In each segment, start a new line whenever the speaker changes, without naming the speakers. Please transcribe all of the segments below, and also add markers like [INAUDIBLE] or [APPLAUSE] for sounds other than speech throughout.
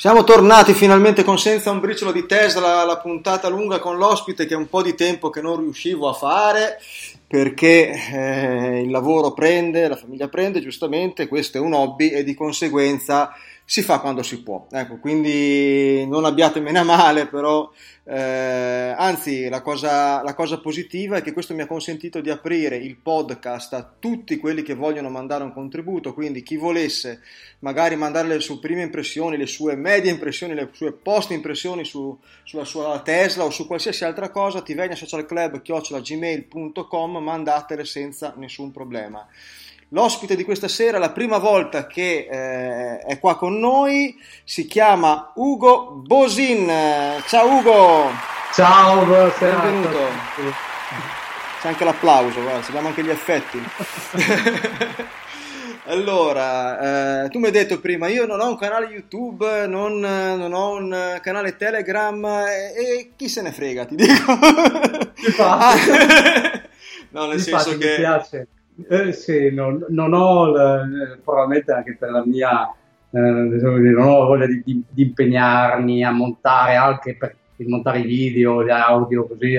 Siamo tornati finalmente con Senza un briciolo di Tesla, la puntata lunga con l'ospite che è un po' di tempo che non riuscivo a fare perché eh, il lavoro prende, la famiglia prende, giustamente, questo è un hobby e di conseguenza si fa quando si può. Ecco, quindi non abbiatemi a male, però eh, anzi la cosa, la cosa, positiva è che questo mi ha consentito di aprire il podcast a tutti quelli che vogliono mandare un contributo, quindi chi volesse magari mandare le sue prime impressioni, le sue medie impressioni, le sue post impressioni su, sulla sua Tesla o su qualsiasi altra cosa, ti venga social club gmail.com, mandatele senza nessun problema. L'ospite di questa sera, la prima volta che eh, è qua con noi, si chiama Ugo Bosin. Ciao Ugo!
Ciao, buonasera.
Benvenuto. C'è anche l'applauso, guarda, abbiamo anche gli effetti. [LAUGHS] allora, eh, tu mi hai detto prima, io non ho un canale YouTube, non, non ho un canale Telegram e, e, chi se ne frega, ti dico.
ah, [LAUGHS]
no, nel senso che...
Mi piace eh, sì, non, non ho, la, probabilmente anche per la mia, eh, non ho voglia di, di, di, impegnarmi a montare anche per montare i video, audio così,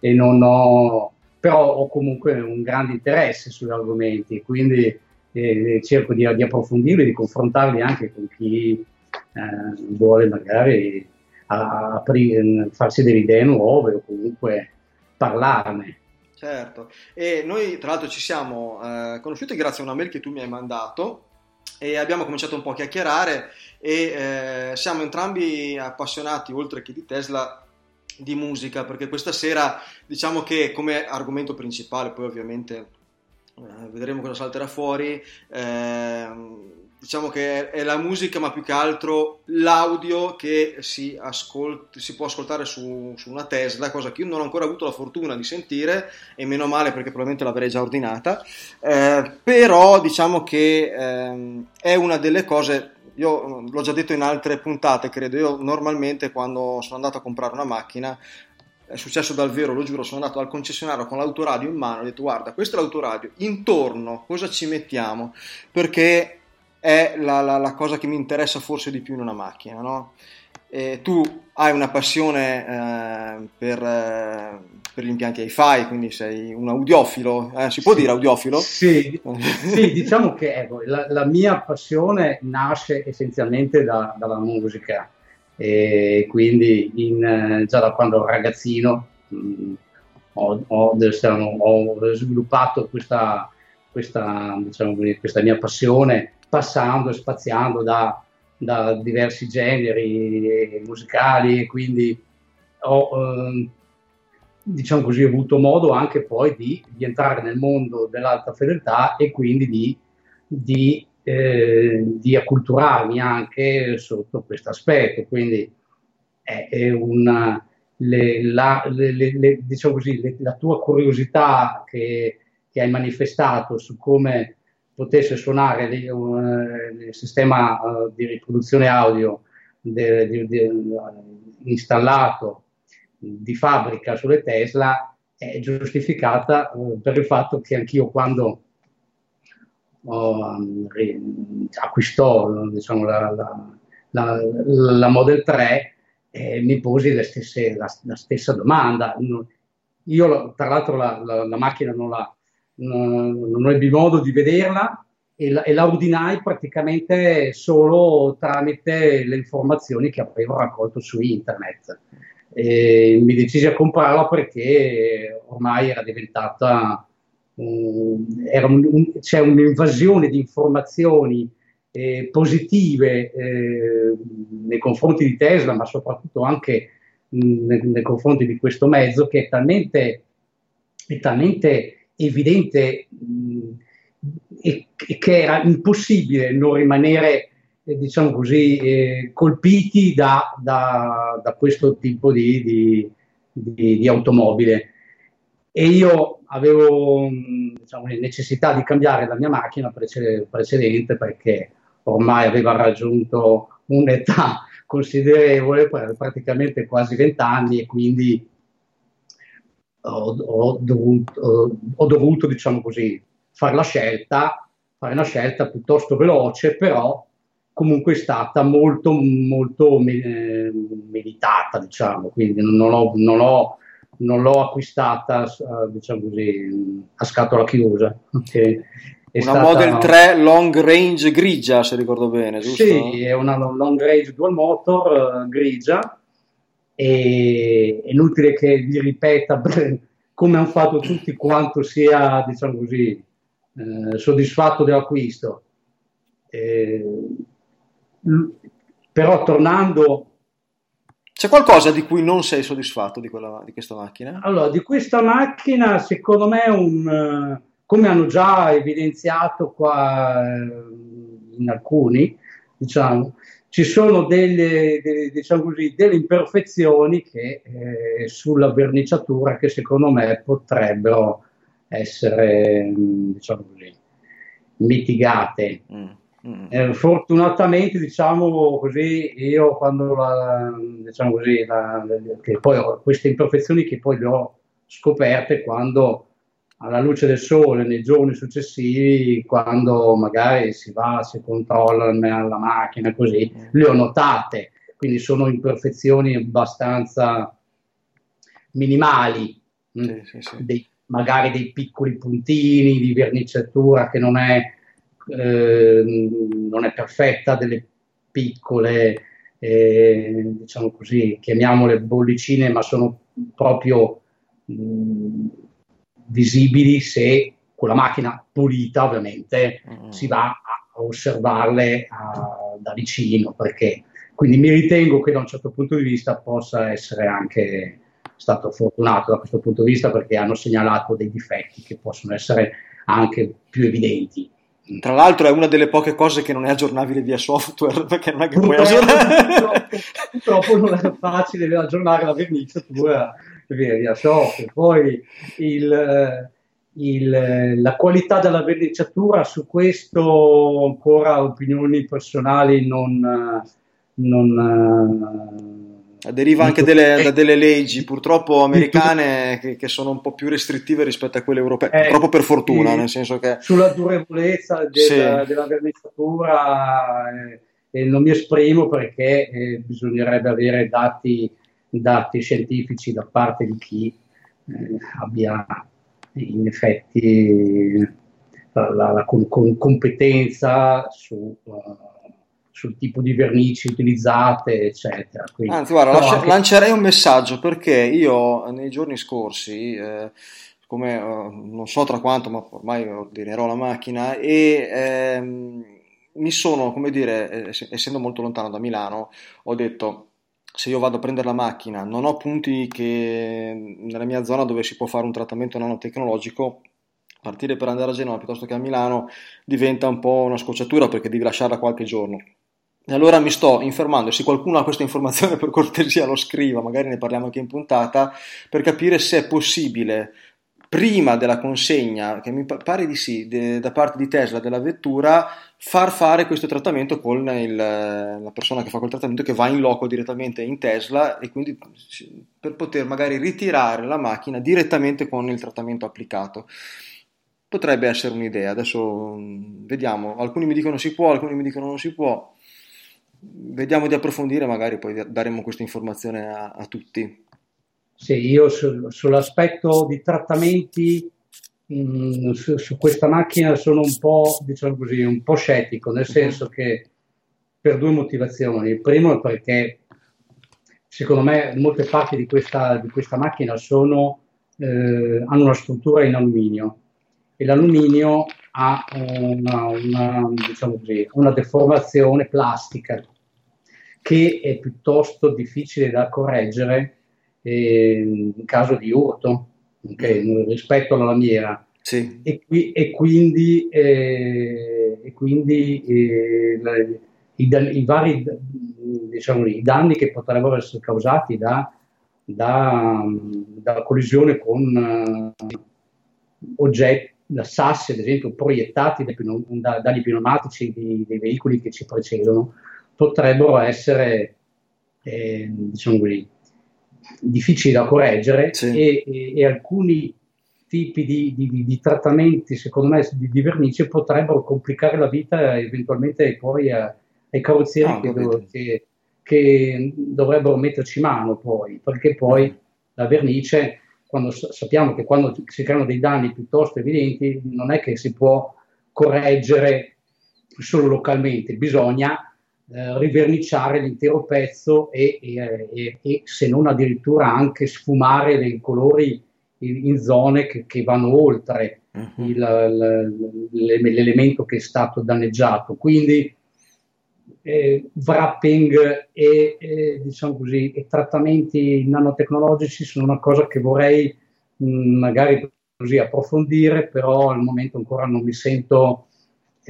e non ho, però ho comunque un grande interesse sugli argomenti, quindi eh, cerco di, di, approfondirli, di confrontarli anche con chi eh, vuole magari aprire, farsi delle idee nuove o comunque parlarne.
Certo, e noi tra l'altro ci siamo eh, conosciuti grazie a una mail che tu mi hai mandato e abbiamo cominciato un po' a chiacchierare e eh, siamo entrambi appassionati, oltre che di Tesla, di musica, perché questa sera diciamo che come argomento principale, poi ovviamente eh, vedremo cosa salterà fuori, ehm, diciamo che è la musica, ma più che altro l'audio che si, ascolt- si può ascoltare su, su, una Tesla, cosa che io non ho ancora avuto la fortuna di sentire, e meno male perché probabilmente l'avrei già ordinata. Eh, però diciamo che ehm, è una delle cose. Io l'ho già detto in altre puntate, credo. Io normalmente quando sono andato a comprare una macchina è successo dal vero, lo giuro, sono andato al concessionario con l'autoradio in mano, ho detto guarda, questo è l'autoradio, intorno cosa ci mettiamo? Perché è la, la, la, cosa che mi interessa forse di più in una macchina. No? tu hai una passione eh, per, eh, per, gli impianti hi-fi, quindi sei un audiofilo, eh? si può
sì,
dire audiofilo?
Sì, [LAUGHS] sì diciamo che ecco, la, la, mia passione nasce essenzialmente da, dalla musica, e quindi in, eh, già da quando ero ragazzino mh, mm, ho, ho, diciamo, ho, sviluppato questa, questa, diciamo, questa mia passione passando e spaziando da, da diversi generi musicali e quindi ho, eh, diciamo così, avuto modo anche poi di, di, entrare nel mondo dell'alta fedeltà e quindi di, di, eh, di acculturarmi anche sotto questo aspetto. Quindi è, è una, le, la, le, le, diciamo così, la tua curiosità che, che hai manifestato su come potesse suonare il sistema uh, di riproduzione audio de, installato di fabbrica sulle Tesla è giustificata per il fatto che anch'io quando uh, acquistò diciamo, la, la, la, la, Model 3 eh, mi posi stesse, la, stessa domanda. Io tra l'altro la macchina non la non ebbi modo di vederla e la, e la ordinai praticamente solo tramite le informazioni che avevo raccolto su internet. E mi decisi a comprarla perché ormai era diventata un, un, c'è un'invasione di informazioni eh, positive eh, nei confronti di Tesla, ma soprattutto anche mh, nei, nei, confronti di questo mezzo che è talmente, è talmente evidente mh, e, e, che era impossibile non rimanere, eh, diciamo così, eh, colpiti da, da, da, questo tipo di, di, di, di automobile. E io avevo diciamo, necessità di cambiare la mia macchina precedente perché ormai aveva raggiunto un'età [LAUGHS] considerevole, praticamente quasi vent'anni, e quindi ho, ho dovuto, ho, ho dovuto diciamo così, fare la scelta, fare una scelta piuttosto veloce, però comunque è stata molto, molto eh, meditata, diciamo, quindi non ho, non non l'ho acquistata, diciamo così, a scatola chiusa. Okay
una stata... Model 3 long range grigia, se ricordo bene, giusto?
Sì, è una long range dual motor grigia e è inutile che vi ripeta [LAUGHS] come hanno fatto tutti quanto sia, diciamo così, eh, soddisfatto dell'acquisto. Eh, però tornando...
C'è qualcosa di cui non sei soddisfatto di, quella, di questa macchina?
Allora, di questa macchina secondo me un come hanno già evidenziato qua eh, in alcuni, diciamo, ci sono delle, delle, diciamo così, delle imperfezioni che, eh, sulla verniciatura che secondo me potrebbero essere diciamo così, mitigate. Mm. Mm. Eh, fortunatamente, diciamo così, io quando la, diciamo così, la, che poi ho queste imperfezioni che poi le ho scoperte quando alla luce del sole nei giorni successivi, quando magari si va, si controlla la macchina così, le ho notate, quindi sono imperfezioni abbastanza minimali, mm, sì, sì, sì. Dei, magari dei piccoli puntini di verniciatura che non è, eh, non è perfetta, delle piccole, eh, diciamo così, chiamiamole bollicine, ma sono proprio... Mh, mm, visibili se con la macchina pulita ovviamente mm. si va a osservarle a, da vicino perché quindi mi ritengo che da un certo punto di vista possa essere anche stato fortunato da questo punto di vista perché hanno segnalato dei difetti che possono essere anche più evidenti.
Tra l'altro è una delle poche cose che non è aggiornabile via software, [LAUGHS] perché non è che puoi aggiornare.
Purtroppo, purtroppo non è facile aggiornare la verniciatura via software. Poi il, il, la qualità della verniciatura, su questo ancora opinioni personali non... non
Deriva anche delle, da delle leggi purtroppo americane che, che, sono un po' più restrittive rispetto a quelle europee, eh, proprio per fortuna, sì, nel senso che...
Sulla durevolezza del, sì. della verniciatura eh, non mi esprimo perché eh, bisognerebbe avere dati dati scientifici da parte di chi eh, abbia in effetti la, la, la con, con competenza su, uh, sul tipo di vernici utilizzate, eccetera.
Quindi, Anzi, guarda, lascia, anche... lancerei un messaggio perché io nei giorni scorsi, eh, come uh, non so tra quanto, ma ormai ordinerò la macchina e ehm, mi sono, come dire, eh, essendo molto lontano da Milano, ho detto se io vado a prendere la macchina, non ho punti che nella mia zona dove si può fare un trattamento nanotecnologico, partire per andare a Genova piuttosto che a Milano diventa un po' una scocciatura perché devi lasciarla qualche giorno. E allora mi sto informando, se qualcuno ha questa informazione [LAUGHS] per cortesia lo scriva, magari ne parliamo anche in puntata, per capire se è possibile prima della consegna, che mi pare di sì, de, da parte di Tesla della vettura, far fare questo trattamento con il, la persona che fa quel trattamento che va in loco direttamente in Tesla e quindi per poter magari ritirare la macchina direttamente con il trattamento applicato. Potrebbe essere un'idea, adesso vediamo, alcuni mi dicono si può, alcuni mi dicono non si può, vediamo di approfondire, magari poi daremo questa informazione a, a tutti.
Sì, io su, sull'aspetto di trattamenti mh, mm, su, su, questa macchina sono un po', diciamo così, un po' scettico, nel mhm. senso che per due motivazioni. Il primo è perché secondo me molte parti di questa, di questa macchina sono, eh, hanno una struttura in alluminio e l'alluminio ha una, una, diciamo così, una deformazione plastica che è piuttosto difficile da correggere eh, in caso di urto okay, rispetto alla lamiera.
Sì.
E, qui, e, quindi, eh, e quindi eh, i, i, vari diciamo, i danni che potrebbero essere causati da, da, da collisione con uh, oggetti, da sassi ad esempio proiettati da, dagli pneumatici di, dei veicoli che ci precedono, potrebbero essere eh, diciamo difficili da correggere sì. e, e, e, alcuni tipi di, di, di, trattamenti, secondo me, di, di, vernice potrebbero complicare la vita eventualmente poi a, ai carrozzieri ah, che, che, che, dovrebbero metterci mano poi, perché poi mm. la vernice, quando sappiamo che quando si creano dei danni piuttosto evidenti, non è che si può correggere solo localmente, bisogna eh, riverniciare l'intero pezzo e, e, e, se non addirittura anche sfumare dei colori in, in zone che, che, vanno oltre uh-huh. il, l'elemento che è stato danneggiato. Quindi eh, wrapping e, e, diciamo così, e trattamenti nanotecnologici sono una cosa che vorrei mh, magari così approfondire, però al momento ancora non mi sento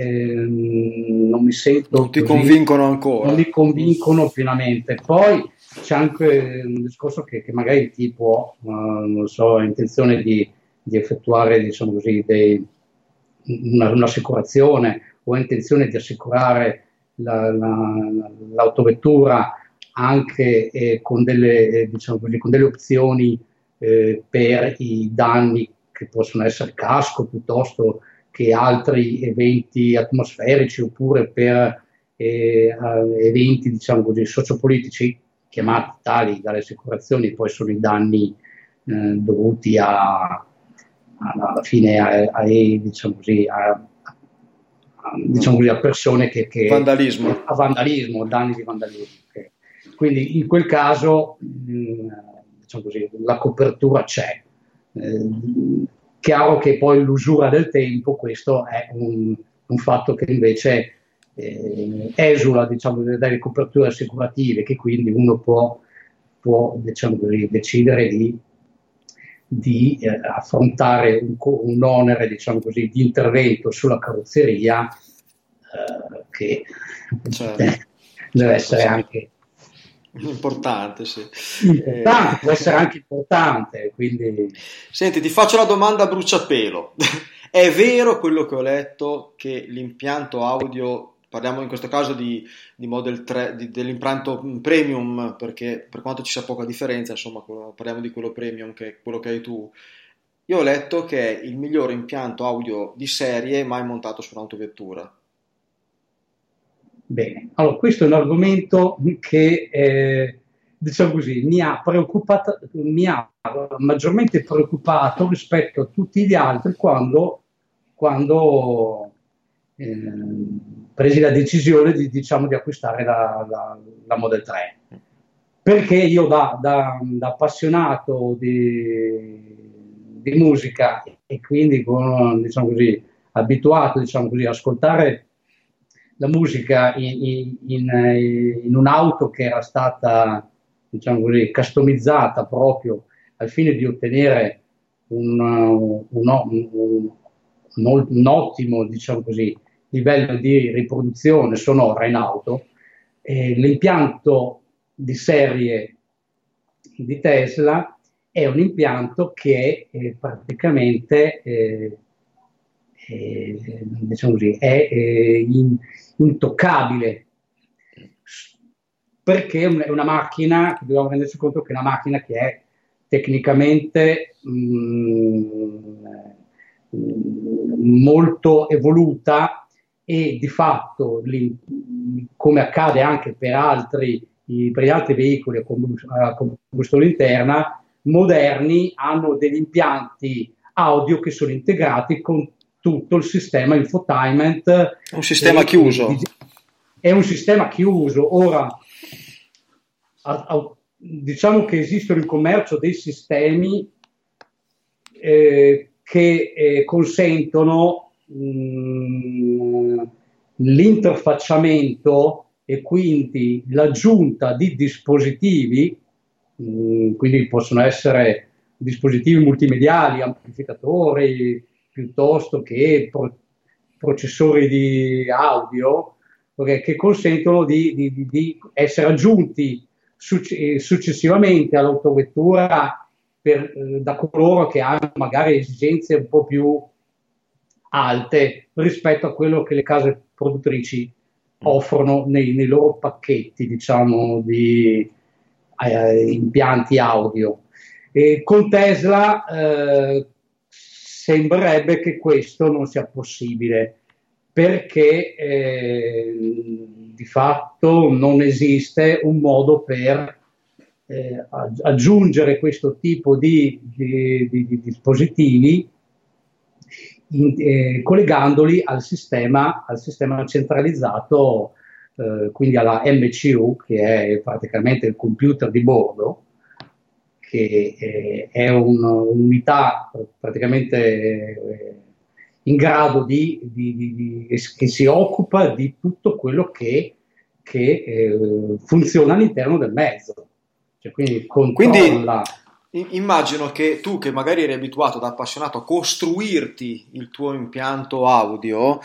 Ehm, non mi sento.
Non ti così, convincono ancora.
Non mi convincono pienamente. Poi c'è anche un discorso che, che magari ti può, uh, non so, ha intenzione di, di, effettuare, diciamo così, dei, una, un'assicurazione o ha intenzione di assicurare la, la, l'autovettura anche eh, con, delle, eh, diciamo così, con delle opzioni eh, per i danni che possono essere casco piuttosto che altri eventi atmosferici oppure per eh, eventi diciamo così, sociopolitici chiamati tali dalle assicurazioni, poi sono i danni eh, dovuti a, alla fine a, a diciamo così, a, diciamo così, a persone che, che
vandalismo.
a vandalismo, danni di vandalismo. Okay. Quindi in quel caso mh, mm, diciamo così, la copertura c'è. Eh, Chiaro che poi l'usura del tempo, questo è un, un fatto che invece eh, esula diciamo, dalle coperture assicurative, che quindi uno può, può diciamo decidere di, di eh, affrontare un, un onere diciamo così, di intervento sulla carrozzeria eh, che certo. [LAUGHS] deve essere anche
Importante, sì.
Importante, può essere anche importante. Quindi...
Senti, ti faccio la domanda a bruciapelo. [LAUGHS] È vero quello che ho letto che l'impianto audio, parliamo in questo caso di, di Model 3, di, dell'impianto premium, perché per quanto ci sia poca differenza, insomma, parliamo di quello premium che è quello che hai tu. Io ho letto che è il migliore impianto audio di serie mai montato su un'autovettura.
Bene, allora questo è un argomento che eh, diciamo così, mi ha, mi ha maggiormente preoccupato rispetto a tutti gli altri quando, quando eh, presi la decisione di, diciamo, di acquistare la, la, la, Model 3. Perché io da, da, da appassionato di, di, musica e quindi con, diciamo così, abituato diciamo così, a ascoltare la musica in, in, in, un'auto che era stata, diciamo così, customizzata proprio al fine di ottenere un, un, un, un ottimo, diciamo così, livello di riproduzione sonora in auto, eh, l'impianto di serie di Tesla è un impianto che eh, praticamente eh, eh, diciamo così, è eh, in, intoccabile. Perché è una macchina, dobbiamo renderci conto che è una macchina che è tecnicamente mh, mm, molto evoluta e di fatto, come accade anche per altri, per gli altri veicoli a combustione interna, moderni hanno degli impianti audio che sono integrati con tutto il sistema infotainment.
Un sistema e, chiuso.
È un sistema chiuso. Ora, a, a, diciamo che esistono in commercio dei sistemi eh, che eh, consentono mh, mm, l'interfacciamento e quindi l'aggiunta di dispositivi, mh, mm, quindi possono essere dispositivi multimediali, amplificatori, piuttosto che pro- processori di audio, okay, che consentono di, di, di essere aggiunti succe- successivamente all'autovettura per, eh, da coloro che hanno magari esigenze un po' più alte rispetto a quello che le case produttrici offrono nei, nei loro pacchetti, diciamo, di eh, impianti audio. E con Tesla eh, sembrerebbe che questo non sia possibile perché eh, di fatto non esiste un modo per eh, aggiungere questo tipo di, di, di, di dispositivi in, eh, collegandoli al sistema, al sistema centralizzato, eh, quindi alla MCU, che è praticamente il computer di bordo, che eh, è un, un'unità praticamente eh, in grado di, di, di, che si occupa di tutto quello che, che eh, funziona all'interno del mezzo. Cioè, quindi controlla...
Quindi immagino che tu che magari eri abituato da appassionato a costruirti il tuo impianto audio,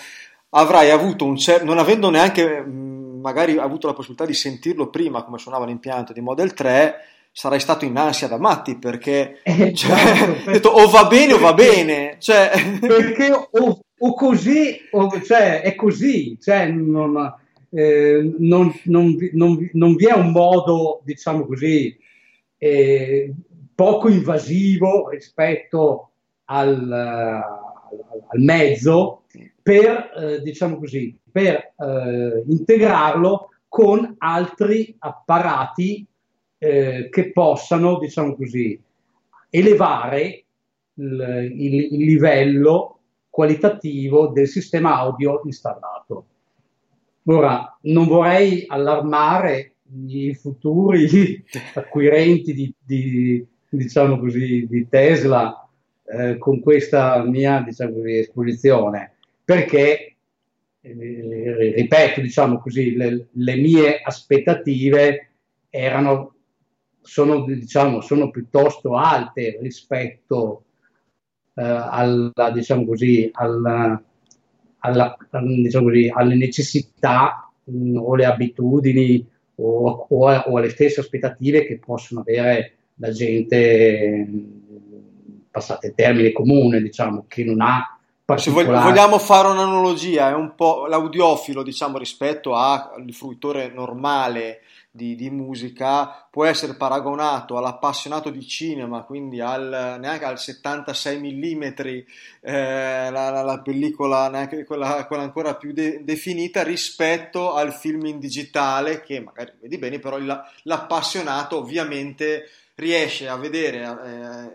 avrai avuto un certo... non avendo neanche magari avuto la possibilità di sentirlo prima come suonava l'impianto di Model 3, sarai stato in ansia da matti perché eh, cioè, [LAUGHS] certo, detto, o va bene o va bene cioè... [LAUGHS]
perché o, o così o, cioè, è così cioè, non, eh, non, non, non, vi è un modo, diciamo così, eh, poco invasivo rispetto al, al mezzo per, eh, diciamo così, per eh, integrarlo con altri apparati eh, che possano, diciamo così, elevare il, il, il livello qualitativo del sistema audio installato. Ora, non vorrei allarmare i futuri [LAUGHS] acquirenti di, di, diciamo così, di Tesla eh, con questa mia diciamo così, esposizione, perché, eh, ripeto, diciamo così, le, le, mie aspettative erano, sono, diciamo, sono piuttosto alte rispetto eh, alla, diciamo così, alla, alla, diciamo così, alle necessità mh, mm, o le abitudini o, o, o, alle stesse aspettative che possono avere la gente, mm, passate il termine comune, diciamo, che non ha
se vogliamo fare un'analogia, è un po' l'audiofilo, diciamo, rispetto al fruitore normale di, di, musica può essere paragonato all'appassionato di cinema, quindi al, neanche al 76 mm, eh, la, la, la, pellicola, neanche quella, quella ancora più de, definita, rispetto al film in digitale, che magari vedi bene, però il, l'appassionato ovviamente riesce a vedere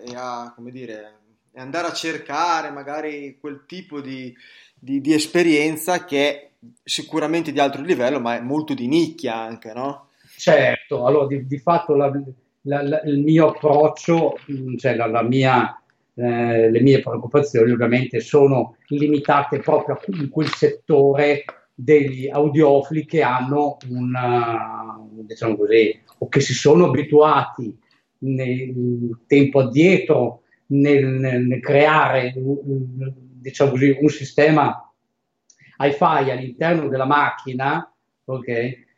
eh, e a, come dire, andare a cercare magari quel tipo di, di, di esperienza che è sicuramente di altro livello, ma è molto di nicchia anche, no?
Certo, allora di, di fatto la, la, la, il mio approccio, cioè mia, eh, le mie preoccupazioni ovviamente sono limitate proprio in quel settore degli audiofili che hanno una, diciamo così, o che si sono abituati nel tempo addietro nel, nel creare diciamo così, un sistema hi-fi all'interno della macchina, ok?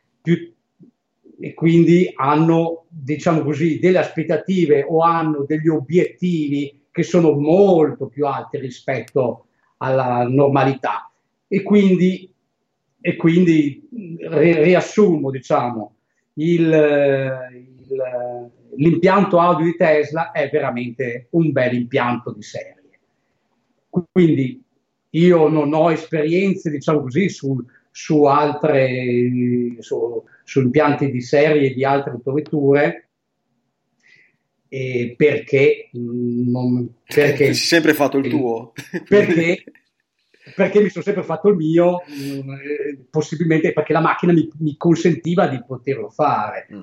E quindi hanno, diciamo così, delle aspettative o hanno degli obiettivi che sono molto più alti rispetto alla normalità. E quindi, e quindi riassumo, diciamo, il, il, l'impianto audio di Tesla è veramente un bel impianto di serie. Quindi io non ho esperienze, diciamo così, sul, su altre su, su impianti di serie di altre autovetture eh, perché, non, perché
hai sempre fatto il tuo. [LAUGHS]
Perché, perché mi sono sempre fatto il mio eh, possibilmente perché la macchina mi, mi, consentiva di poterlo fare. Mm.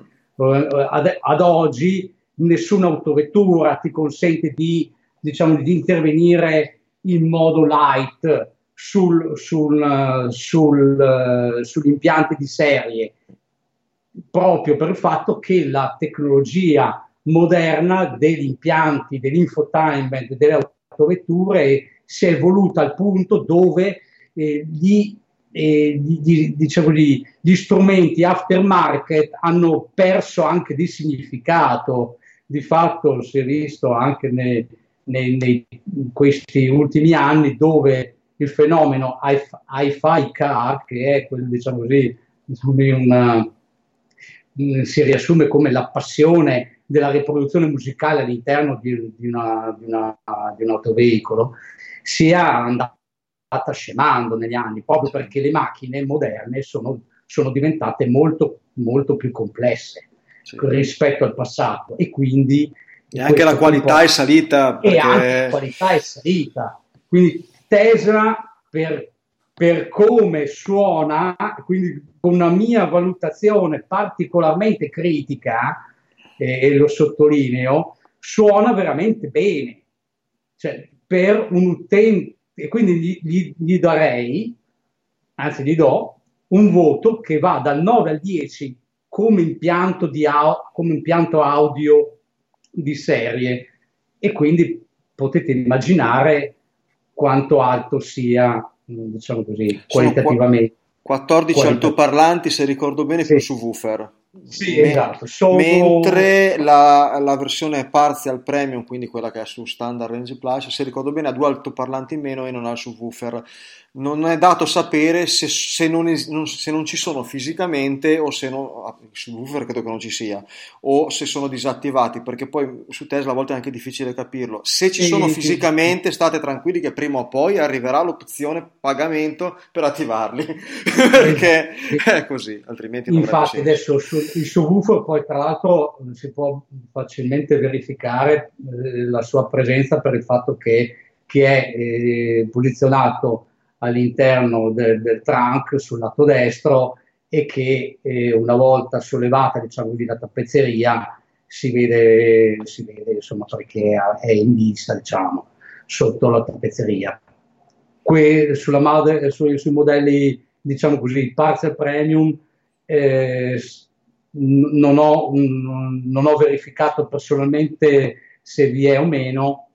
ad, ad oggi nessuna autovettura ti consente di diciamo, di intervenire in modo light sul, sul, sul, sugli impianti di serie, proprio per il fatto che la tecnologia moderna degli impianti, dell'infotainment, delle autovetture si è evoluta al punto dove eh, gli, eh, gli, diciamo, gli, gli strumenti aftermarket hanno perso anche di significato. Di fatto si è visto anche nei, nei, nei, in questi ultimi anni dove il fenomeno hi-fi car, che è quel, diciamo così, una, si riassume come la passione della riproduzione musicale all'interno di, di, una, di, una, di un autoveicolo, sia andata scemando negli anni, proprio perché le macchine moderne sono, sono diventate molto, molto più complesse sì. rispetto al passato e quindi...
E anche la qualità è salita.
Perché... E anche la qualità è salita. Quindi Tesla per, per come suona, quindi con una mia valutazione particolarmente critica, eh, e lo sottolineo, suona veramente bene. Cioè, per un utente, e quindi gli, gli, gli darei, anzi gli do, un voto che va dal 9 al 10 come impianto, di au- come impianto audio di serie e quindi potete immaginare quanto alto sia, diciamo così, qualitativamente.
14 altoparlanti, se ricordo bene, sì. più subwoofer.
Sì, Men- esatto.
Sono... Mentre la, la, versione partial premium, quindi quella che è su standard range plus, se ricordo bene, ha due altoparlanti in meno e non ha il subwoofer non è dato sapere se, se, non, es, non, se, non, ci sono fisicamente o se non, ah, su Woofer credo che non ci sia, o se sono disattivati, perché poi su Tesla a volte è anche difficile capirlo. Se ci sono fisicamente, state tranquilli che prima o poi arriverà l'opzione pagamento per attivarli, [LAUGHS] perché è così, altrimenti
non Infatti adesso su, il subwoofer poi tra l'altro si può facilmente verificare eh, la sua presenza per il fatto che, che è eh, posizionato all'interno del, del trunk sul lato destro e che eh, una volta sollevata diciamo così, la tappezzeria si vede, si vede insomma perché è in vista diciamo sotto la tappezzeria. Que, sulla mode, su, sui modelli diciamo così parzial premium eh, non, ho, non ho verificato personalmente se vi è o meno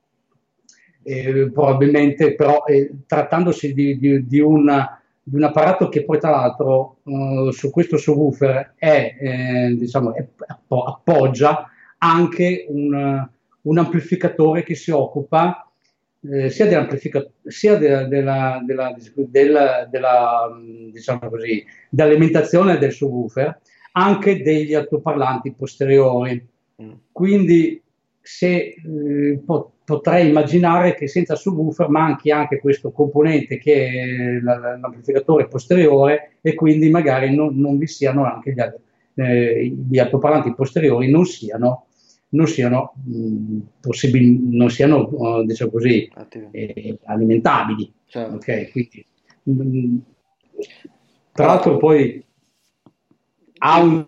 eh, probabilmente però eh, trattandosi di, di, di, una, di, un apparato che poi tra l'altro uh, su questo subwoofer è, eh, diciamo, è, appoggia anche un, un, amplificatore che si occupa eh, sia, sia della, della, della, della, della diciamo così, dell'alimentazione del subwoofer anche degli altoparlanti posteriori. Mm. Quindi se eh, potrei immaginare che senza subwoofer manchi anche questo componente che è l'amplificatore posteriore e quindi magari non, non vi siano anche gli, eh, gli altoparlanti posteriori non siano, non siano, mh, possibili, non siano uh, diciamo così, eh, alimentabili. Certo. Okay? Quindi, mh, tra l'altro poi ha un,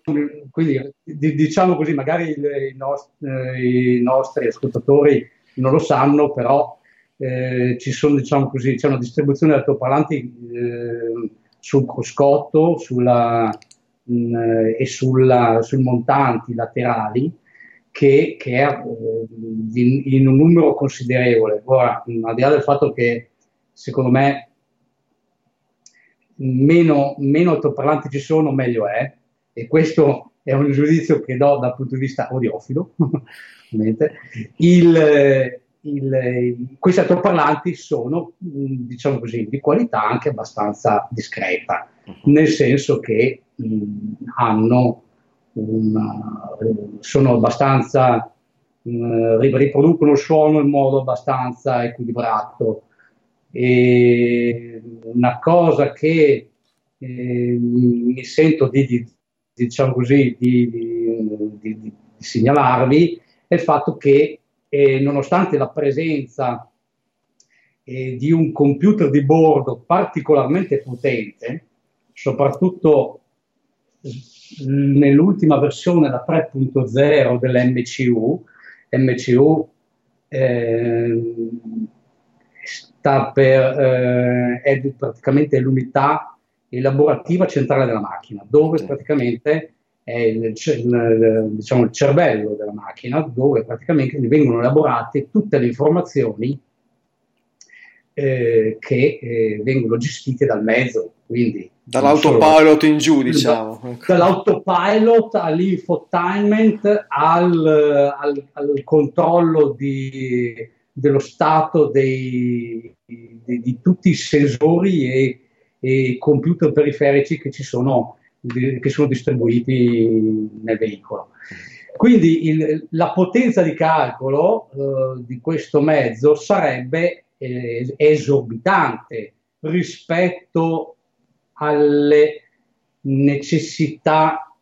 quindi, diciamo così, magari i, nostri, eh, i nostri ascoltatori non lo sanno, però eh, ci sono, diciamo così, c'è una distribuzione di altoparlanti eh, sul cruscotto sulla, mh, mm, e sulla, sui montanti laterali che, che è eh, in, in, un numero considerevole. Ora, mh, al di là del fatto che secondo me meno, meno altoparlanti ci sono, meglio è, e questo è un giudizio che do dal punto di vista audiofilo, [LAUGHS] il, il, questi altoparlanti sono, diciamo così, di qualità anche abbastanza discreta, uh-huh. nel senso che mh, hanno una, sono abbastanza, mh, riproducono il suono in modo abbastanza equilibrato. E una cosa che eh, mi sento di, di diciamo così, di, di, di, di, segnalarvi è il fatto che eh, nonostante la presenza eh, di un computer di bordo particolarmente potente, soprattutto nell'ultima versione, la 3.0 dell'MCU, MCU eh, sta per, eh, è praticamente l'unità elaborativa centrale della macchina, dove praticamente è il, il, diciamo, il cervello della macchina, dove praticamente vengono elaborate tutte le informazioni eh, che eh, vengono gestite dal mezzo. Quindi,
Dall'autopilot in giù, diciamo.
Ecco. Dall'autopilot all'infotainment al, al, al controllo di, dello stato dei, di, di, tutti i sensori e, e, computer periferici che ci sono, che sono distribuiti nel veicolo. Quindi il, la potenza di calcolo eh, di questo mezzo sarebbe eh, esorbitante rispetto alle necessità,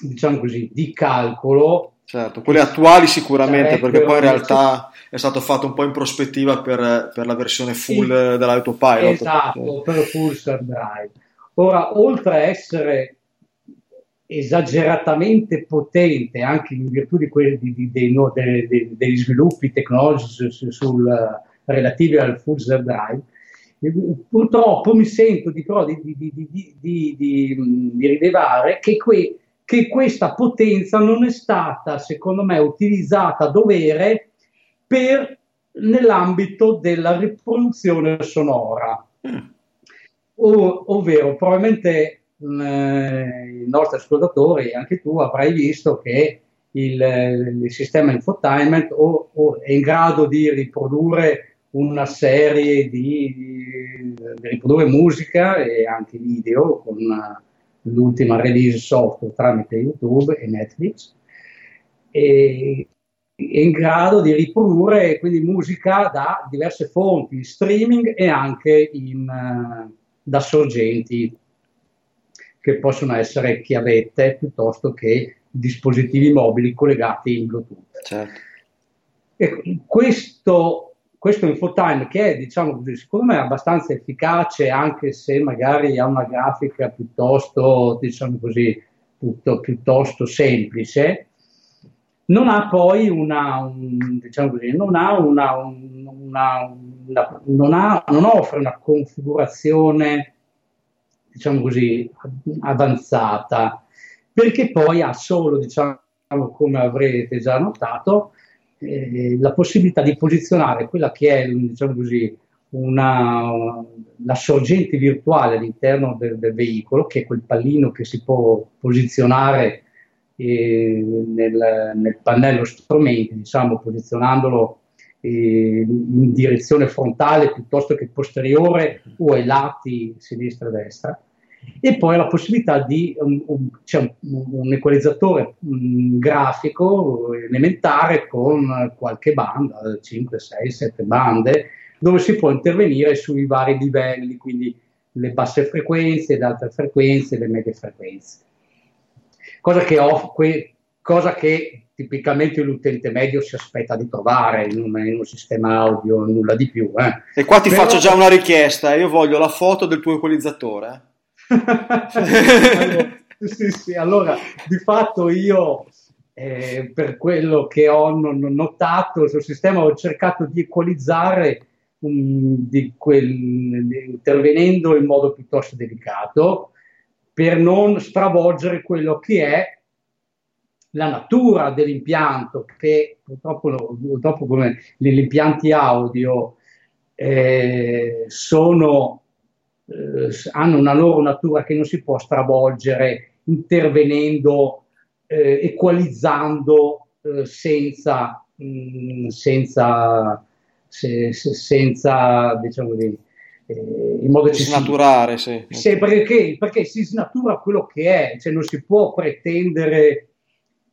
diciamo così, di calcolo.
Certo, quelle attuali sicuramente, perché poi in realtà è stato fatto un po' in prospettiva per, per la versione full sì, dell'autopilot.
Esatto, per full self-drive. Ora, oltre a essere esageratamente potente anche in virtù di quelli, di, di, no, de, de, degli sviluppi tecnologici sul, sul, relativi al full self-drive, purtroppo mi sento di, però, di, rilevare che, que, che, questa potenza non è stata, secondo me, utilizzata a dovere per, nell'ambito della riproduzione sonora. Mm. Ovvero, probabilmente mh, eh, i nostri ascoltatori, anche tu, avrai visto che il, il sistema infotainment o, o è in grado di riprodurre una serie di, di, riprodurre musica e anche video con l'ultima release software tramite YouTube e Netflix e è in grado di riprodurre quindi musica da diverse fonti, in streaming e anche in, uh, da sorgenti che possono essere chiavette piuttosto che dispositivi mobili collegati in Bluetooth. Certo. E questo questo infotime che è, diciamo così, secondo me abbastanza efficace, anche se magari ha una grafica piuttosto, diciamo così, tutto, piuttosto semplice, non ha poi una, un, diciamo così, non ha una, una, una non, ha, non offre una configurazione, diciamo così, avanzata, perché poi ha solo, diciamo, come avrete già notato, eh, la possibilità di posizionare quella che è, diciamo così, una, la sorgente virtuale all'interno del, del, veicolo, che è quel pallino che si può posizionare eh, nel, nel, pannello strumenti, diciamo, posizionandolo in direzione frontale piuttosto che posteriore o ai lati sinistra e destra e poi la possibilità di un, un, cioè un, un equalizzatore grafico elementare con qualche banda, 5, 6, 7 bande, dove si può intervenire sui vari livelli, quindi le basse frequenze, le alte frequenze, le medie frequenze. Cosa che, que, cosa che tipicamente l'utente medio si aspetta di trovare in un, in un sistema audio, nulla di più. Eh.
E qua ti Però... faccio già una richiesta, io voglio la foto del tuo equalizzatore
allora, [LAUGHS] sì, sì, allora di fatto io eh, per quello che ho notato sul sistema ho cercato di equalizzare um, di quel, intervenendo in modo piuttosto delicato per non stravolgere quello che è la natura dell'impianto che purtroppo, purtroppo come gli impianti audio eh, sono eh, hanno una loro natura che non si può stravolgere intervenendo, eh, equalizzando eh, senza, mh, mm, senza, se, se, senza, diciamo di,
eh, in modo di snaturare, sì.
sì perché, perché, si snatura quello che è, cioè non si può pretendere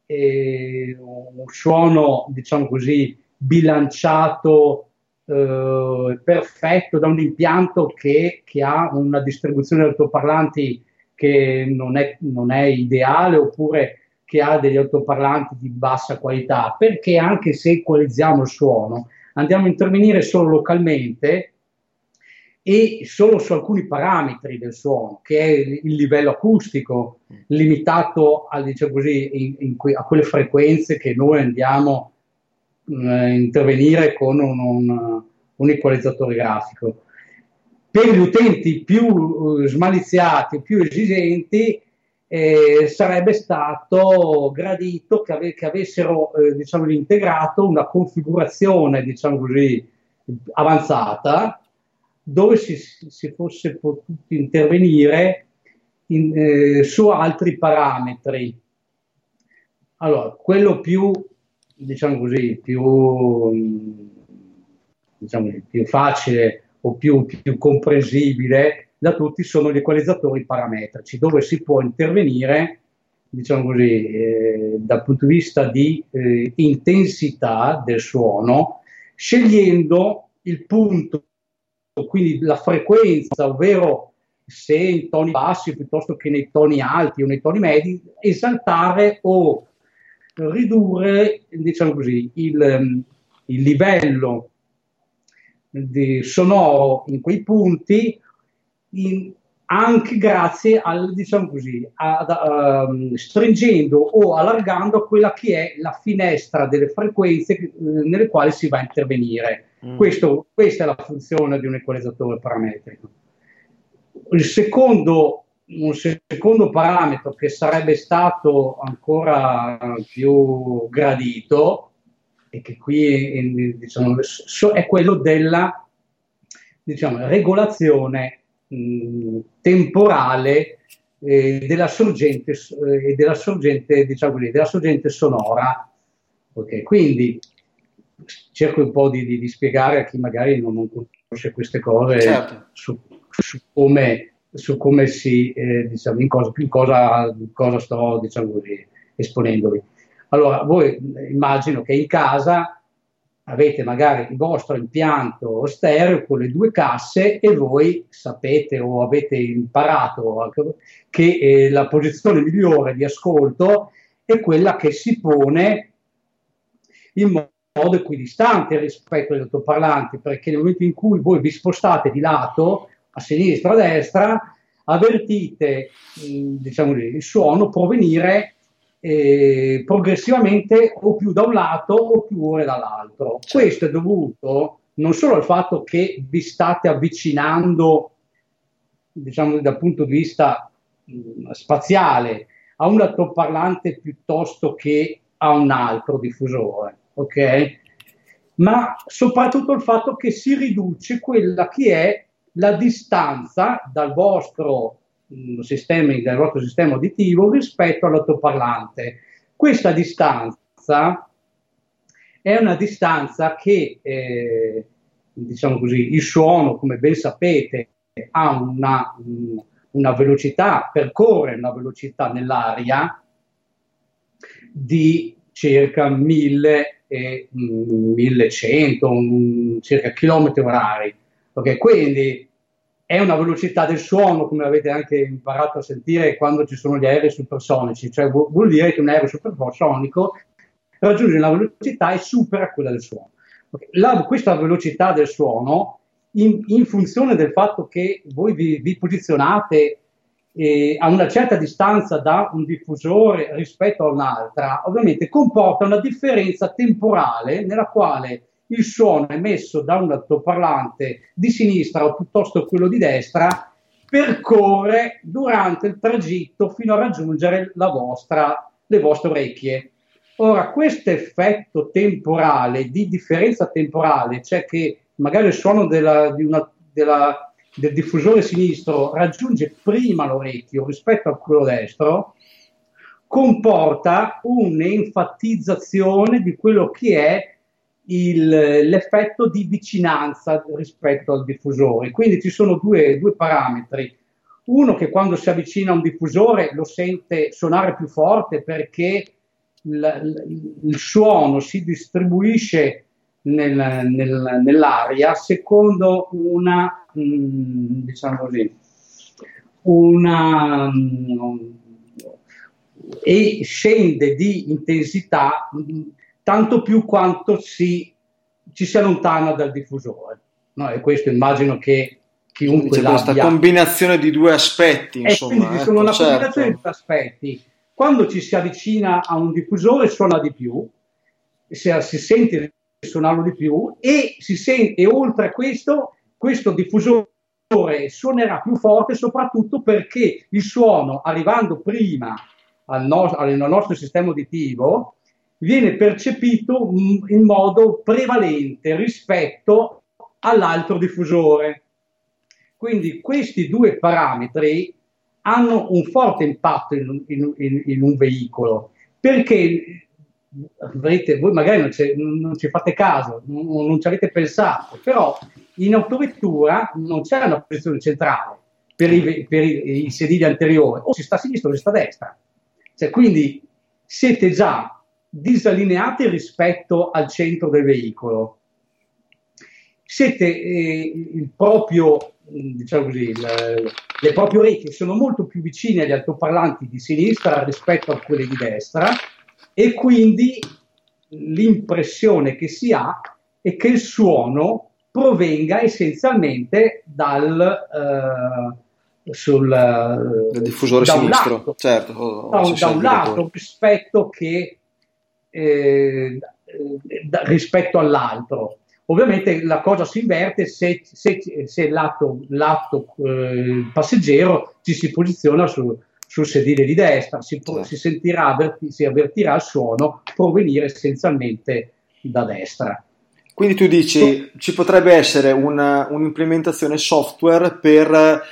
eh, un suono, diciamo così, bilanciato eh, perfetto da un impianto che, che, ha una distribuzione di altoparlanti che non è, non è ideale oppure che ha degli altoparlanti di bassa qualità, perché anche se equalizziamo il suono, andiamo a intervenire solo localmente e solo su alcuni parametri del suono, che è il livello acustico, limitato a, diciamo così, in, in que- a quelle frequenze che noi andiamo eh, intervenire con un, un, un, equalizzatore grafico. Per gli utenti più eh, smaliziati, più esigenti, eh, sarebbe stato gradito che, ave- che avessero eh, diciamo, integrato una configurazione diciamo così, avanzata dove si, si fosse potuto intervenire in, eh, su altri parametri. Allora, quello più, diciamo così, più, diciamo, più facile o più, più comprensibile da tutti sono gli equalizzatori parametrici, dove si può intervenire, diciamo così, eh, dal punto di vista di eh, intensità del suono, scegliendo il punto, quindi la frequenza, ovvero se in toni bassi piuttosto che nei toni alti o nei toni medi, esaltare o ridurre, diciamo così, il, il livello sonoro in quei punti in, anche grazie al, diciamo così, ad, um, stringendo o allargando quella che è la finestra delle frequenze eh, nelle quali si va a intervenire. Mm. Questo, questa è la funzione di un equalizzatore parametrico. Secondo, un secondo parametro che sarebbe stato ancora più gradito e che qui diciamo, è quello della diciamo, regolazione mh, temporale eh, della sorgente, eh, della sorgente, diciamo della sorgente sonora. Okay, quindi cerco un po' di, di, di, spiegare a chi magari non, non conosce queste cose certo. su, su, come, su, come, si, eh, diciamo, in cosa, in cosa, cosa sto diciamo così, esponendovi. Allora, voi immagino che in casa avete magari il vostro impianto stereo con le due casse e voi sapete o avete imparato che eh, la posizione migliore di ascolto è quella che si pone in modo equidistante rispetto agli altoparlanti, perché nel momento in cui voi vi spostate di lato, a sinistra, a destra, avvertite diciamo, il suono provenire eh, progressivamente o più da un lato o più ore dall'altro. Certo. Questo è dovuto non solo al fatto che vi state avvicinando, diciamo dal punto di vista mh, spaziale, a un altoparlante piuttosto che a un altro diffusore, ok? Ma soprattutto il fatto che si riduce quella che è la distanza dal vostro sistemi, del vostro sistema uditivo rispetto all'altoparlante. Questa distanza è una distanza che, eh, diciamo così, il suono, come ben sapete, ha una, una velocità, percorre una velocità nell'aria di circa 1000 e 1100, circa chilometri orari. Okay? Quindi è una velocità del suono, come avete anche imparato a sentire quando ci sono gli aerei supersonici, cioè vuol dire che un aereo supersonico raggiunge una velocità e supera quella del suono. La, questa velocità del suono, in, in, funzione del fatto che voi vi, vi posizionate eh, a una certa distanza da un diffusore rispetto a un'altra, ovviamente comporta una differenza temporale nella quale il suono emesso da un altoparlante di sinistra o piuttosto quello di destra percorre durante il tragitto fino a raggiungere vostra, le vostre orecchie. Ora, questo effetto temporale, di differenza temporale, cioè che magari il suono della, una, della, del diffusore sinistro raggiunge prima l'orecchio rispetto a quello destro, comporta un'enfatizzazione di quello che è il, l'effetto di vicinanza rispetto al diffusore. Quindi ci sono due, due parametri. Uno che quando si avvicina a un diffusore lo sente suonare più forte perché il, il suono si distribuisce nel, nel, nell'aria secondo una, mm, diciamo così, una, mm, e scende di intensità mm, tanto più quanto si, ci si allontana dal diffusore. No? E questo immagino che chiunque
C'è questa combinazione di due aspetti, insomma.
Ecco, sono una certo. combinazione di due aspetti. Quando ci si avvicina a un diffusore suona di più, si, si sente suonarlo di più e, si sente, e oltre a questo, questo diffusore suonerà più forte soprattutto perché il suono arrivando prima al, no- al nostro sistema uditivo viene percepito in modo prevalente rispetto all'altro diffusore. Quindi questi due parametri hanno un forte impatto in, in, in, in un veicolo perché vedete, voi magari non, non, ci fate caso, non, non, ci avete pensato, però in autovettura non c'è una posizione centrale per i, per i, i sedili anteriori, o si sta a sinistra o si sta a destra. Cioè, quindi siete già disallineati rispetto al centro del veicolo. Siete eh, il proprio, diciamo così, il, le proprie orecchie sono molto più vicine agli altoparlanti di sinistra rispetto a quelle di destra e quindi l'impressione che si ha è che il suono provenga essenzialmente dal, uh, sul,
uh, diffusore sinistro, lato, certo,
oh, da, da un lato rispetto, che, eh, da, rispetto all'altro. Ovviamente la cosa si inverte se, se, se l'atto, l'atto eh, passeggero ci si posiziona su, sul sedile di destra, si, certo. si sentirà, si avvertirà il suono provenire essenzialmente da destra.
Quindi tu dici ci potrebbe essere una, un'implementazione software per,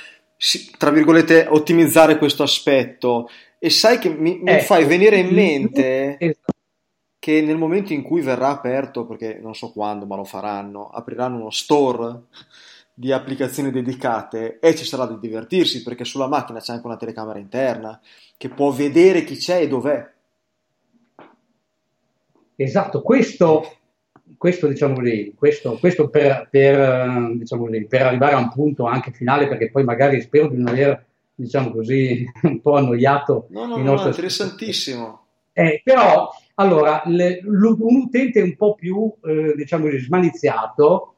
tra virgolette, ottimizzare questo aspetto. E sai che mi, mi eh, fai venire in mente esatto. che nel momento in cui verrà aperto, perché non so quando, ma lo faranno, apriranno uno store di applicazioni dedicate e ci sarà da divertirsi perché sulla macchina c'è anche una telecamera interna che può vedere chi c'è e dov'è.
Esatto, questo, questo diciamo lì, questo, questo per, per, diciamo lì, per, arrivare a un punto anche finale, perché poi magari spero di non aver, diciamo così, [LAUGHS] un po' annoiato.
No, no, no, interessantissimo.
Eh, però, allora, le, un utente un po' più, eh, diciamo così, smaliziato,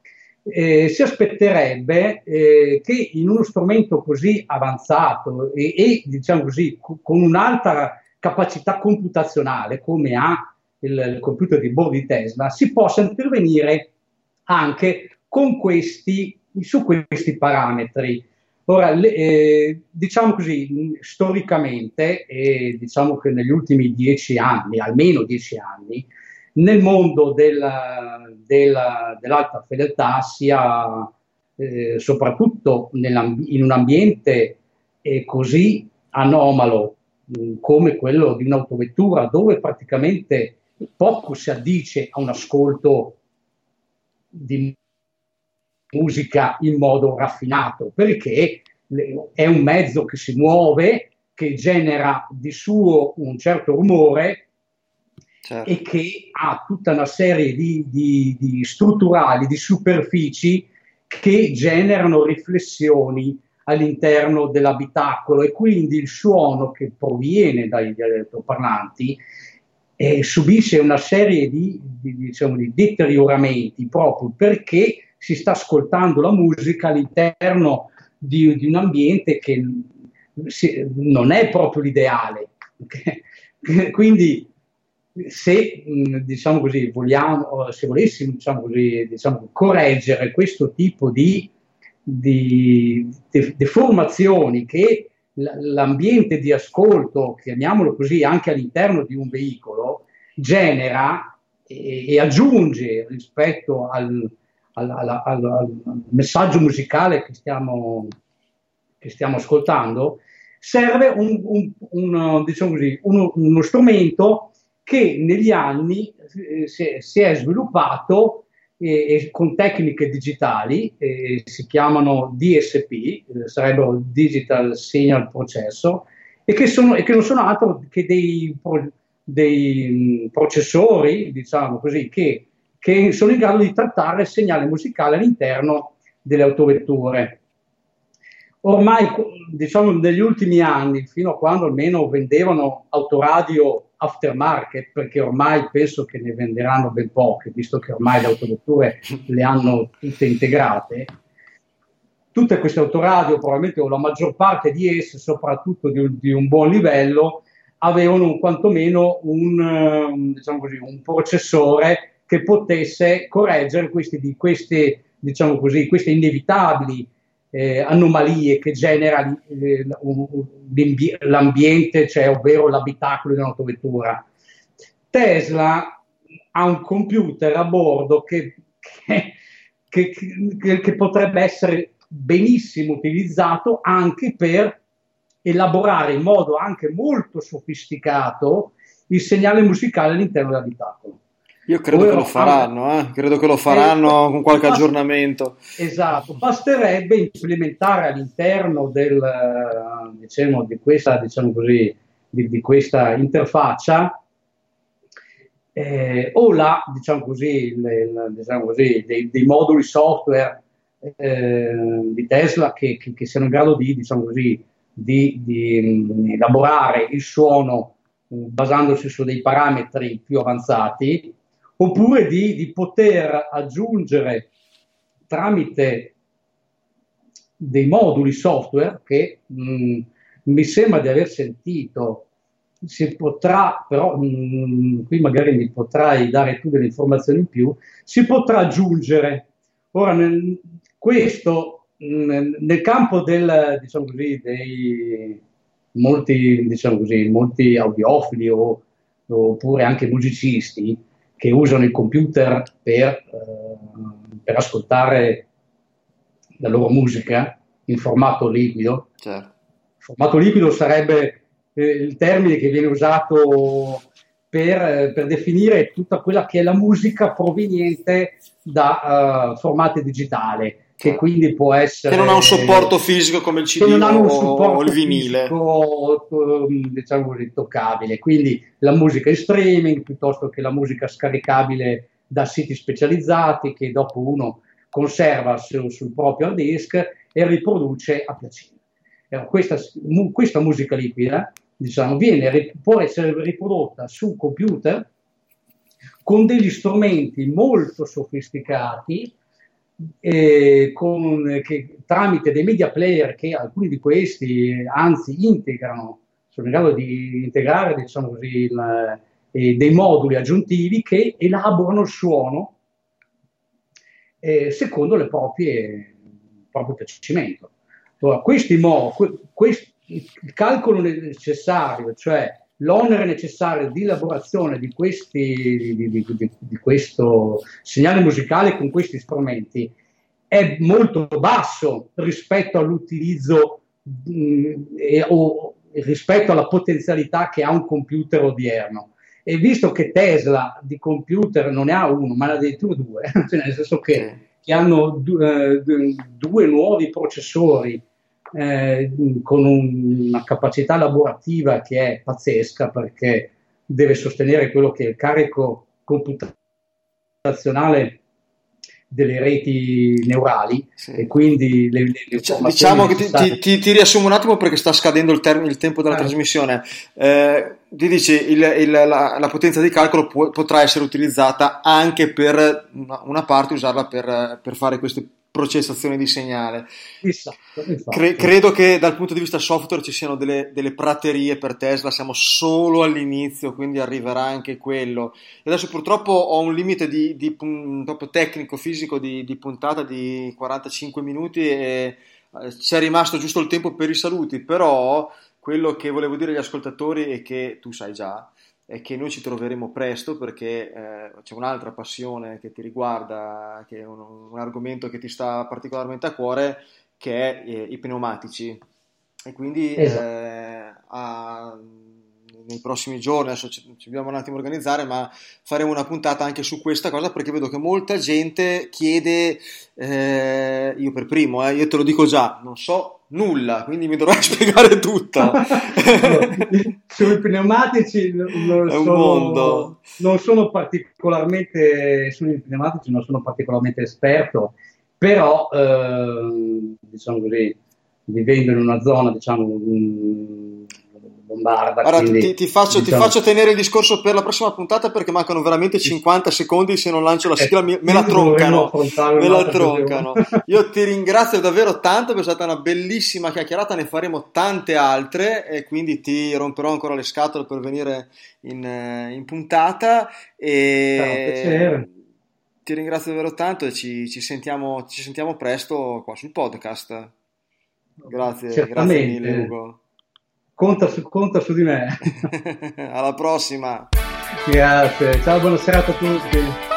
eh, si aspetterebbe eh, che in uno strumento così avanzato e, e diciamo così, co- con un'alta capacità computazionale come ha il, il computer di bordo di Tesla, si possa intervenire anche questi, su questi parametri. Ora, le, eh, diciamo così, storicamente, diciamo che negli ultimi dieci anni, almeno dieci anni, nel mondo della, della, dell'alta fedeltà sia eh, soprattutto in un ambiente eh, così anomalo mh, mm, come quello di un'autovettura dove praticamente poco si addice a un ascolto di musica in modo raffinato perché è un mezzo che si muove, che genera di suo un certo rumore certo. e che ha tutta una serie di, di, di strutturali, di superfici che generano riflessioni all'interno dell'abitacolo e quindi il suono che proviene dai altoparlanti eh, subisce una serie di, di, diciamo, di, deterioramenti proprio perché si sta ascoltando la musica all'interno di, di un ambiente che si, non è proprio l'ideale. [LAUGHS] quindi se diciamo così, vogliamo, se volessimo diciamo così, diciamo, correggere questo tipo di, di deformazioni che l'ambiente di ascolto, chiamiamolo così, anche all'interno di un veicolo, genera e, e aggiunge rispetto al, al, al, al, messaggio musicale che stiamo, che stiamo ascoltando, serve un, un, un, diciamo così, uno, uno strumento che negli anni eh, si, è sviluppato eh, con tecniche digitali, eh, si chiamano DSP, eh, sarebbero Digital Signal Processor, e che, sono, e che non sono altro che dei, dei mh, processori, diciamo così, che, che sono in grado di trattare il segnale musicale all'interno delle autovetture. Ormai diciamo negli ultimi anni, fino a quando almeno vendevano autoradio aftermarket, perché ormai penso che ne venderanno ben poche, visto che ormai le autovetture [LAUGHS] le hanno tutte integrate. Tutte queste autoradio, probabilmente o la maggior parte di esse, soprattutto di un, di un buon livello, avevano quantomeno un, diciamo così, un processore che potesse correggere questi, di queste, diciamo così, queste inevitabili eh, anomalie che genera eh, l'ambiente, cioè ovvero l'abitacolo di un'autovettura. Tesla ha un computer a bordo che, che, che, che potrebbe essere benissimo utilizzato anche per elaborare in modo anche molto sofisticato il segnale musicale all'interno dell'abitacolo.
Io credo Ora, che lo faranno, eh? credo che lo faranno eh, con qualche bast- aggiornamento.
Esatto, basterebbe implementare all'interno del, diciamo, di, questa, diciamo così, di, di questa interfaccia eh, o la, diciamo così, le, diciamo così dei, dei, moduli software eh, di Tesla che, che, che, siano in grado di, diciamo così, di, di elaborare il suono basandosi su dei parametri più avanzati, oppure di, di poter aggiungere tramite dei moduli software che mh, mi sembra di aver sentito si potrà, però mh, qui magari mi potrai dare tu delle informazioni in più, si potrà aggiungere. Ora, nel, questo mh, nel campo del, diciamo così, dei molti, diciamo così, molti audiofili o, oppure anche musicisti che usano il computer per, eh, per ascoltare la loro musica in formato liquido. Certo. Formato liquido sarebbe eh, il termine che viene usato per, eh, per, definire tutta quella che è la musica proveniente da uh, formati digitali che quindi può essere
che non ha un supporto fisico come il CD o, il vinile.
fisico, um, diciamo toccabile quindi la musica in streaming piuttosto che la musica scaricabile da siti specializzati che dopo uno conserva su, sul proprio hard disk e riproduce a piacere. Questa, questa musica liquida diciamo, viene, può essere riprodotta su computer con degli strumenti molto sofisticati eh, con, che, tramite dei media player che alcuni di questi anzi integrano, sono in grado di integrare diciamo così, il, eh, dei moduli aggiuntivi che elaborano il suono eh, secondo le proprie, il proprio piacimento. Allora, questi mo, questi, il calcolo necessario, cioè l'onere necessario di elaborazione di, questi, di, di, di, questo segnale musicale con questi strumenti è molto basso rispetto all'utilizzo mh, e, o rispetto alla potenzialità che ha un computer odierno. E visto che Tesla di computer non ne ha uno, ma ne ha addirittura due, [LAUGHS] cioè nel senso che, che hanno due, due nuovi processori eh, con un, una capacità lavorativa che è pazzesca perché deve sostenere quello che è il carico computazionale delle reti neurali sì. e quindi le, le,
le diciamo che ti, ti, ti, ti, riassumo un attimo perché sta scadendo il, term- il tempo della ah. trasmissione eh, ti dici il, il, la, la, potenza di calcolo può, potrà essere utilizzata anche per una, una parte usarla per, per fare queste processazione di segnale. Esatto, esatto. Cre- credo che dal punto di vista software ci siano delle, delle, praterie per Tesla, siamo solo all'inizio, quindi arriverà anche quello. E adesso purtroppo ho un limite di, di, proprio tecnico, fisico di, di, puntata di 45 minuti e eh, ci è rimasto giusto il tempo per i saluti, però quello che volevo dire agli ascoltatori è che tu sai già e che noi ci troveremo presto perché eh, c'è un'altra passione che ti riguarda, che è un, un, argomento che ti sta particolarmente a cuore, che è eh, i pneumatici. E quindi esatto. eh, a, nei prossimi giorni, adesso ci, ci, dobbiamo un attimo organizzare, ma faremo una puntata anche su questa cosa perché vedo che molta gente chiede, eh, io per primo, eh, io te lo dico già, non so nulla, quindi mi dovrai [LAUGHS] spiegare tutto. [LAUGHS]
Sui pneumatici non, sono, non sono particolarmente sui pneumatici non sono particolarmente esperto, però eh, diciamo così, vivendo in una zona diciamo bombarda.
Allora, quindi, ti, ti, faccio, diciamo... ti, faccio, tenere il discorso per la prossima puntata perché mancano veramente 50 secondi. Se non lancio la eh, sigla, me, me la troncano. Me la troncano. Io ti ringrazio davvero tanto è stata una bellissima chiacchierata. Ne faremo tante altre e quindi ti romperò ancora le scatole per venire in, in puntata. E ti ringrazio davvero tanto e ci, ci, sentiamo, ci sentiamo presto qua sul podcast. Grazie, grazie mille Ugo.
Conta su, conta su di me. [LAUGHS]
Alla prossima.
Grazie, ciao, buona serata a tutti.